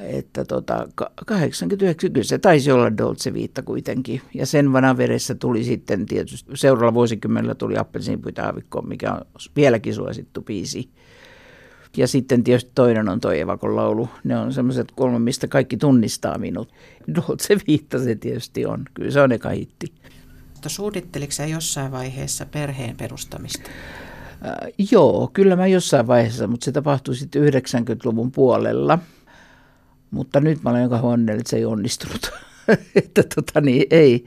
että tota, 89, kyllä se taisi olla Dolce Viitta kuitenkin. Ja sen vanaveressä tuli sitten tietysti, seuraavalla vuosikymmenellä tuli Appelsiinpuita aavikko, mikä on vieläkin suosittu biisi. Ja sitten tietysti toinen on toi Evakon laulu. Ne on semmoiset kolme, mistä kaikki tunnistaa minut. Dolce Viitta se tietysti on. Kyllä se on eka hitti. Mutta suunnitteliko sä jossain vaiheessa perheen perustamista? Äh, joo, kyllä mä jossain vaiheessa, mutta se tapahtui sitten 90-luvun puolella – mutta nyt mä olen joka onnellinen, että se ei onnistunut. että tota niin, ei,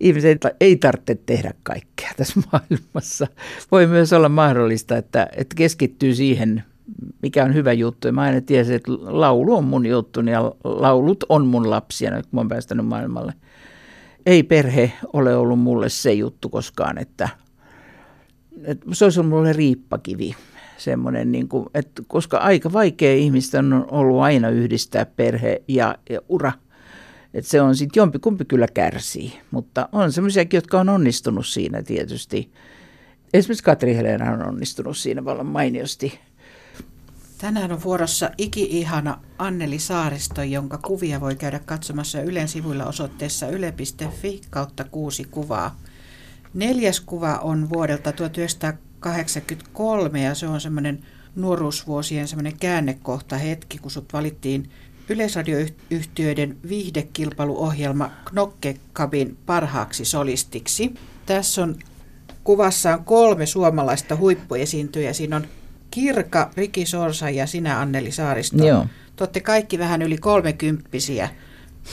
ihmiset ei tarvitse tehdä kaikkea tässä maailmassa. Voi myös olla mahdollista, että, että keskittyy siihen, mikä on hyvä juttu. Ja mä aina tiesin, että laulu on mun juttu ja laulut on mun lapsia, kun mä oon päästänyt maailmalle. Ei perhe ole ollut mulle se juttu koskaan, että, että se olisi ollut mulle riippakivi semmoinen, niin kuin, että koska aika vaikea ihmisten on ollut aina yhdistää perhe ja, ja ura. Että se on sitten jompikumpi kyllä kärsii, mutta on semmoisiakin, jotka on onnistunut siinä tietysti. Esimerkiksi Katri Helena on onnistunut siinä vallan mainiosti. Tänään on vuorossa iki-ihana Anneli Saaristo, jonka kuvia voi käydä katsomassa Ylen sivuilla osoitteessa yle.fi kautta kuusi kuvaa. Neljäs kuva on vuodelta 1900 1983 ja se on semmoinen nuoruusvuosien semmoinen käännekohta hetki, kun sut valittiin yleisradioyhtiöiden viihdekilpailuohjelma Knokkekabin parhaaksi solistiksi. Tässä on kuvassaan kolme suomalaista huippuesiintyjää. Siinä on Kirka, Riki Sorsa ja sinä Anneli Saaristo. Joo. Te olette kaikki vähän yli kolmekymppisiä.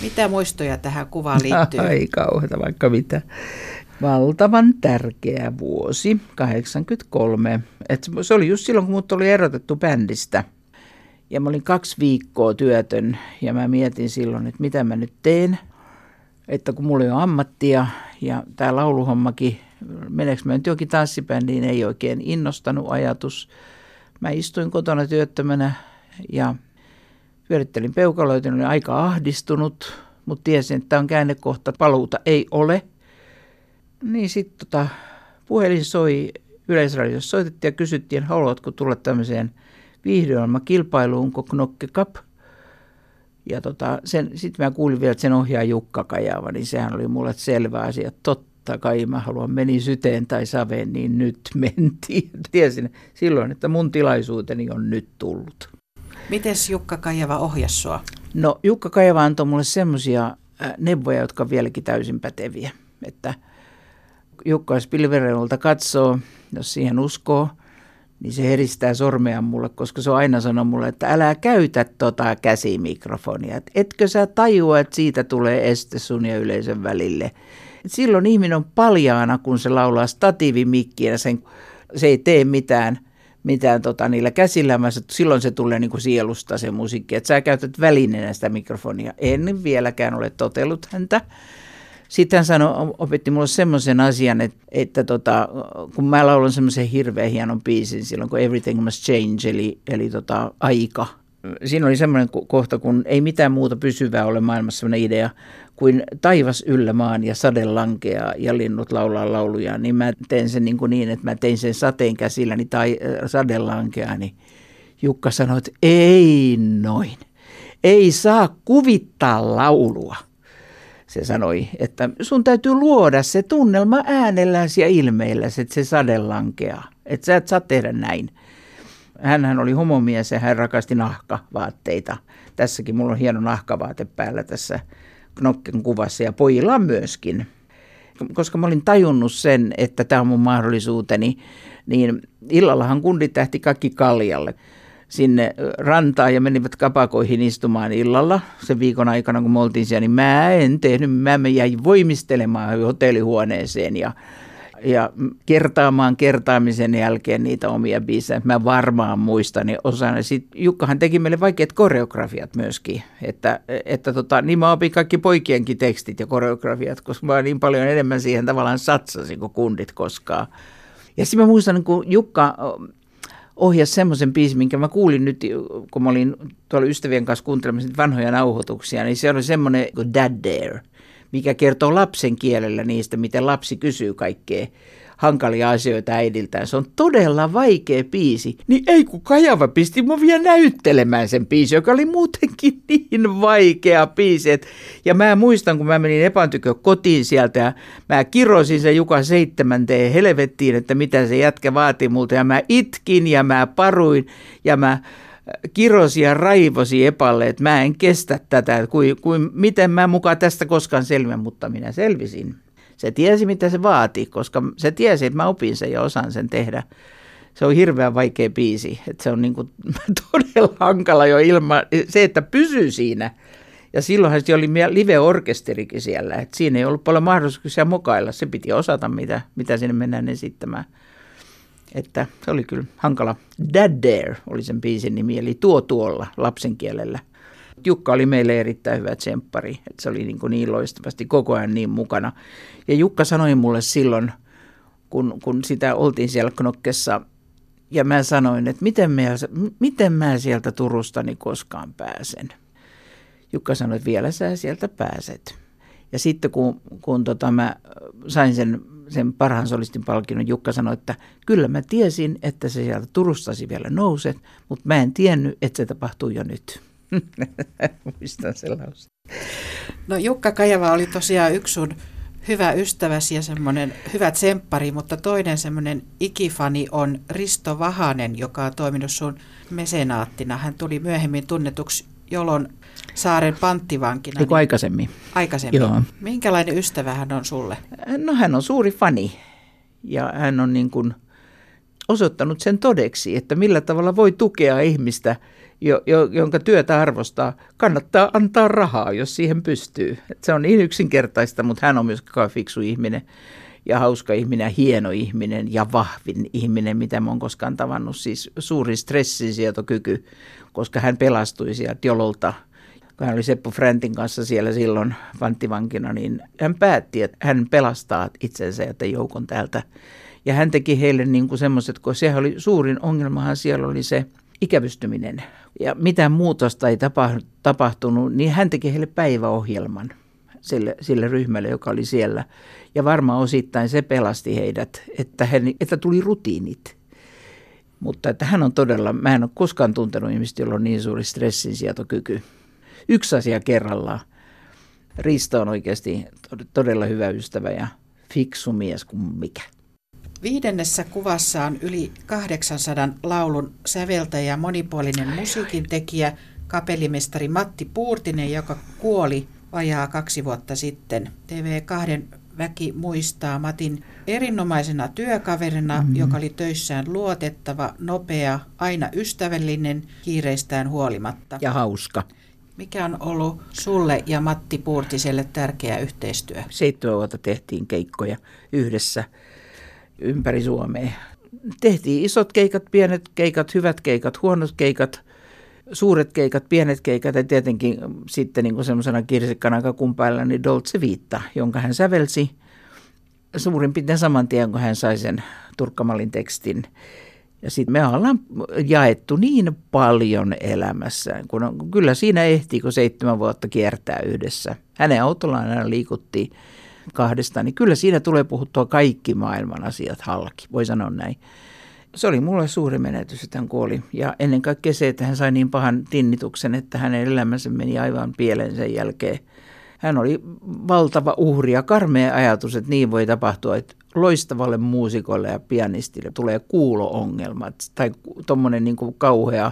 Mitä muistoja tähän kuvaan liittyy? Ai kauheata vaikka mitä valtavan tärkeä vuosi, 83. Et se oli just silloin, kun mut oli erotettu bändistä. Ja mä olin kaksi viikkoa työtön ja mä mietin silloin, että mitä mä nyt teen. Että kun mulla ei ole ammattia ja tämä lauluhommakin, meneekö mä nyt jokin tanssibändiin, ei oikein innostanut ajatus. Mä istuin kotona työttömänä ja pyörittelin peukaloita, olin aika ahdistunut, mutta tiesin, että tämä on käännekohta, paluuta ei ole – niin sitten tota, puhelin soi Yleisradiossa soitettiin ja kysyttiin, haluatko tulla tämmöiseen viihdeohjelmakilpailuun kuin Knokke Cup. Ja tota, sitten mä kuulin vielä, että sen ohjaa Jukka Kajava, niin sehän oli mulle selvä asia. Totta kai mä haluan meni syteen tai saveen, niin nyt mentiin. Tiesin silloin, että mun tilaisuuteni on nyt tullut. Mites Jukka Kajava ohjasi sua? No Jukka Kajava antoi mulle semmoisia neuvoja, jotka on vieläkin täysin päteviä. Että Jukka, jos pilvereulta katsoo, jos siihen uskoo, niin se heristää sormea mulle, koska se on aina sanonut mulle, että älä käytä tota käsimikrofonia. Et etkö sä tajua, että siitä tulee este sun ja yleisön välille. Silloin ihminen on paljaana, kun se laulaa statiivimikkiä, sen, se ei tee mitään, mitään tota, niillä käsillä, silloin se tulee niin kuin sielusta se musiikki. Että sä käytät välineenä sitä mikrofonia. En vieläkään ole totellut häntä. Sitten hän sanoi, opetti mulle semmoisen asian, että, että tota, kun mä laulan semmoisen hirveän hienon biisin silloin, kun Everything Must Change, eli, eli tota, aika. Siinä oli semmoinen kohta, kun ei mitään muuta pysyvää ole maailmassa semmoinen idea, kuin taivas yllä maan ja sade lankeaa ja linnut laulaa lauluja, niin mä teen sen niin, kuin niin että mä tein sen sateen käsilläni tai sade lankeaa, niin Jukka sanoi, että ei noin. Ei saa kuvittaa laulua se sanoi, että sun täytyy luoda se tunnelma äänelläsi ja ilmeilläsi, että se sade lankeaa. Että sä et saa tehdä näin. Hänhän oli homomies ja hän rakasti nahkavaatteita. Tässäkin mulla on hieno nahkavaate päällä tässä Knokken kuvassa ja pojilla myöskin. Koska mä olin tajunnut sen, että tämä on mun mahdollisuuteni, niin illallahan kundit tähti kaikki kaljalle sinne rantaan ja menivät kapakoihin istumaan illalla sen viikon aikana, kun me oltiin siellä, niin mä en tehnyt, mä jäin voimistelemaan hotellihuoneeseen ja, ja kertaamaan kertaamisen jälkeen niitä omia biisejä. Mä varmaan muistan niin osan. Sitten Jukkahan teki meille vaikeat koreografiat myöskin, että, että tota, niin mä opin kaikki poikienkin tekstit ja koreografiat, koska mä niin paljon enemmän siihen tavallaan satsasin kuin kundit koskaan. Ja sitten mä muistan, kun Jukka ohjasi semmoisen biisin, minkä mä kuulin nyt, kun mä olin tuolla ystävien kanssa kuuntelemassa vanhoja nauhoituksia, niin se oli semmoinen kuin Dad Dare, mikä kertoo lapsen kielellä niistä, miten lapsi kysyy kaikkea hankalia asioita äidiltään. Se on todella vaikea biisi. Niin ei kun Kajava pisti mua vielä näyttelemään sen biisi, joka oli muutenkin niin vaikea biisi. Et, ja mä muistan, kun mä menin Epan tykö kotiin sieltä ja mä kirosin sen Juka seitsemänteen helvettiin, että mitä se jätkä vaati multa. Ja mä itkin ja mä paruin ja mä kirosi ja raivosi Epalle, että mä en kestä tätä, kuin, kuin, miten mä mukaan tästä koskaan selviän, mutta minä selvisin. Se tiesi, mitä se vaati, koska se tiesi, että mä opin sen ja osaan sen tehdä. Se on hirveän vaikea biisi, että se on niin kuin todella hankala jo ilman, se, että pysyy siinä. Ja silloinhan se oli live-orkesterikin siellä, että siinä ei ollut paljon mahdollisuuksia mukailla. Se piti osata, mitä, mitä sinne mennään esittämään. Että se oli kyllä hankala. Dad Dare oli sen biisin nimi, eli tuo tuolla lapsen kielellä. Jukka oli meille erittäin hyvä tsemppari, että se oli niin, kuin niin loistavasti koko ajan niin mukana. Ja Jukka sanoi mulle silloin, kun, kun sitä oltiin siellä Knokkessa, ja mä sanoin, että miten mä, miten mä sieltä Turustani koskaan pääsen. Jukka sanoi, että vielä sä sieltä pääset. Ja sitten kun, kun tota mä sain sen, sen parhaan solistin palkinnon, Jukka sanoi, että kyllä mä tiesin, että se sieltä Turustasi vielä nouset, mutta mä en tiennyt, että se tapahtuu jo nyt. Muistan sellaisen. No Jukka Kajava oli tosiaan yksi sun hyvä ystäväsi ja semmoinen hyvä tsemppari, mutta toinen semmoinen ikifani on Risto Vahanen, joka on toiminut sun mesenaattina. Hän tuli myöhemmin tunnetuksi Jolon saaren panttivankina. Eiku niin aikaisemmin. Aikaisemmin. Joo. Minkälainen ystävä hän on sulle? No hän on suuri fani ja hän on niin kuin osoittanut sen todeksi, että millä tavalla voi tukea ihmistä – jo, jo, jonka työtä arvostaa, kannattaa antaa rahaa, jos siihen pystyy. Et se on niin yksinkertaista, mutta hän on myös fiksu ihminen ja hauska ihminen hieno ihminen ja vahvin ihminen, mitä mä oon koskaan tavannut. Siis suuri stressisietokyky, koska hän pelastui sieltä jololta. Kun hän oli Seppo Fräntin kanssa siellä silloin panttivankina, niin hän päätti, että hän pelastaa itsensä ja joukon täältä. Ja hän teki heille niin kuin semmoiset, kun sehän oli suurin ongelmahan siellä oli se ikävystyminen ja mitään muutosta ei tapahtunut, niin hän teki heille päiväohjelman. sille, sille ryhmälle, joka oli siellä. Ja varmaan osittain se pelasti heidät, että, he, että tuli rutiinit. Mutta että hän on todella, mä en ole koskaan tuntenut ihmistä, jolla on niin suuri stressinsietokyky. Yksi asia kerrallaan. Risto on oikeasti todella hyvä ystävä ja fiksu mies kuin mikä. Viidennessä kuvassa on yli 800 laulun säveltäjä monipuolinen musiikin tekijä, kapellimestari Matti Puurtinen, joka kuoli vajaa kaksi vuotta sitten. TV2 väki muistaa Matin erinomaisena työkaverina, mm-hmm. joka oli töissään luotettava, nopea, aina ystävällinen, kiireistään huolimatta. Ja hauska. Mikä on ollut sulle ja Matti Puurtiselle tärkeä yhteistyö? Seitsemän vuotta tehtiin keikkoja yhdessä ympäri Suomea. Tehtiin isot keikat, pienet keikat, hyvät keikat, huonot keikat, suuret keikat, pienet keikat ja tietenkin sitten niin semmoisena kirsikkana kakun päällä niin Dolce Vita, jonka hän sävelsi suurin piirtein saman tien, kun hän sai sen Turkkamalin tekstin. Ja sitten me ollaan jaettu niin paljon elämässään, kun on, kyllä siinä ehtii, kun seitsemän vuotta kiertää yhdessä. Hänen autollaan aina liikuttiin kahdesta, niin kyllä siinä tulee puhuttua kaikki maailman asiat halki, voi sanoa näin. Se oli mulle suuri menetys, että hän kuoli. Ja ennen kaikkea se, että hän sai niin pahan tinnituksen, että hänen elämänsä meni aivan pieleen sen jälkeen. Hän oli valtava uhri ja karmea ajatus, että niin voi tapahtua, että loistavalle muusikolle ja pianistille tulee kuulo-ongelmat tai tuommoinen niin kauhea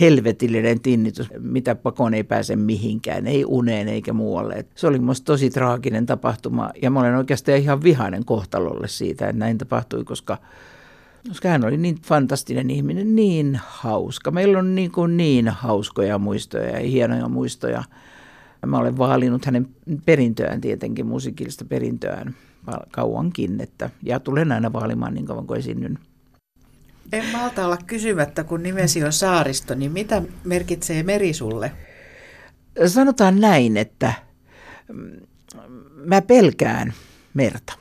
helvetillinen tinnitus, mitä pakoon ei pääse mihinkään, ei uneen eikä muualle. Se oli minusta tosi traaginen tapahtuma ja mä olen oikeastaan ihan vihainen kohtalolle siitä, että näin tapahtui, koska koska hän oli niin fantastinen ihminen, niin hauska. Meillä on niin, kuin niin hauskoja muistoja ja hienoja muistoja. Mä olen vaalinut hänen perintöään tietenkin, musiikillista perintöään kauankin, että, ja tulen aina vaalimaan niin kauan kuin esiinnyn. En malta olla kysymättä, kun nimesi on Saaristo, niin mitä merkitsee meri sulle? Sanotaan näin, että mm, mä pelkään merta,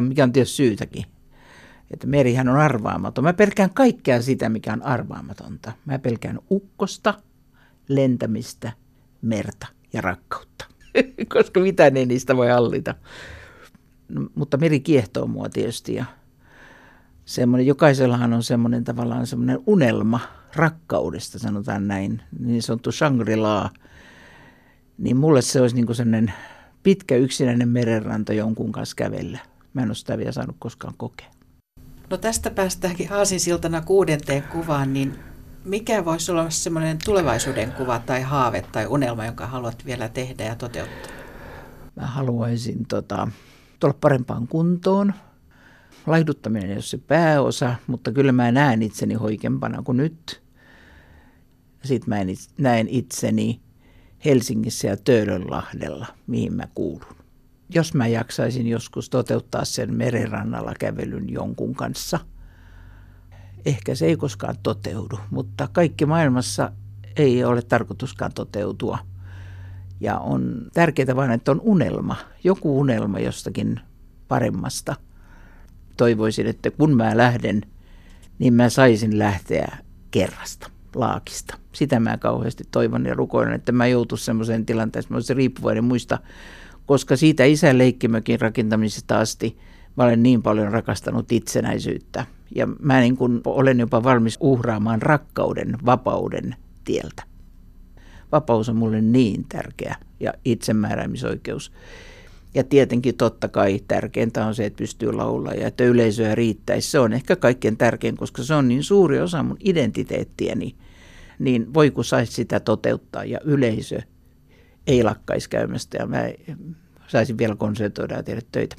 mikä on tietysti syytäkin. Että merihän on arvaamaton. Mä pelkään kaikkea sitä, mikä on arvaamatonta. Mä pelkään ukkosta, lentämistä, merta ja rakkautta, koska mitään ei niistä voi hallita. No, mutta meri kiehtoo mua tietysti ja semmoinen, jokaisellahan on semmoinen tavallaan semmoinen unelma rakkaudesta, sanotaan näin, niin sanottu Shangri-La. Niin mulle se olisi niin semmoinen pitkä yksinäinen merenranta jonkun kanssa kävellä. Mä en ole sitä vielä saanut koskaan kokea. No tästä päästäänkin aasinsiltana kuudenteen kuvaan, niin mikä voisi olla semmoinen tulevaisuuden kuva tai haave tai unelma, jonka haluat vielä tehdä ja toteuttaa? Mä haluaisin tota, tulla parempaan kuntoon. Laihduttaminen ei ole se pääosa, mutta kyllä mä näen itseni hoikempana kuin nyt. Sitten mä näen itseni Helsingissä ja Töölönlahdella, mihin mä kuulun. Jos mä jaksaisin joskus toteuttaa sen merenrannalla kävelyn jonkun kanssa, ehkä se ei koskaan toteudu, mutta kaikki maailmassa ei ole tarkoituskaan toteutua – ja on tärkeää vain, että on unelma, joku unelma jostakin paremmasta. Toivoisin, että kun mä lähden, niin mä saisin lähteä kerrasta, laakista. Sitä mä kauheasti toivon ja rukoilen, että mä joutuisin semmoiseen tilanteeseen, mä riippuvainen muista, koska siitä isän leikkimökin rakentamisesta asti mä olen niin paljon rakastanut itsenäisyyttä. Ja mä niin kuin olen jopa valmis uhraamaan rakkauden, vapauden tieltä vapaus on mulle niin tärkeä ja itsemääräämisoikeus. Ja tietenkin totta kai tärkeintä on se, että pystyy laulaa ja että yleisöä riittäisi. Se on ehkä kaikkein tärkein, koska se on niin suuri osa mun identiteettiäni. Niin voi kun saisi sitä toteuttaa ja yleisö ei lakkaisi käymästä ja mä saisin vielä konsertoida ja tehdä töitä.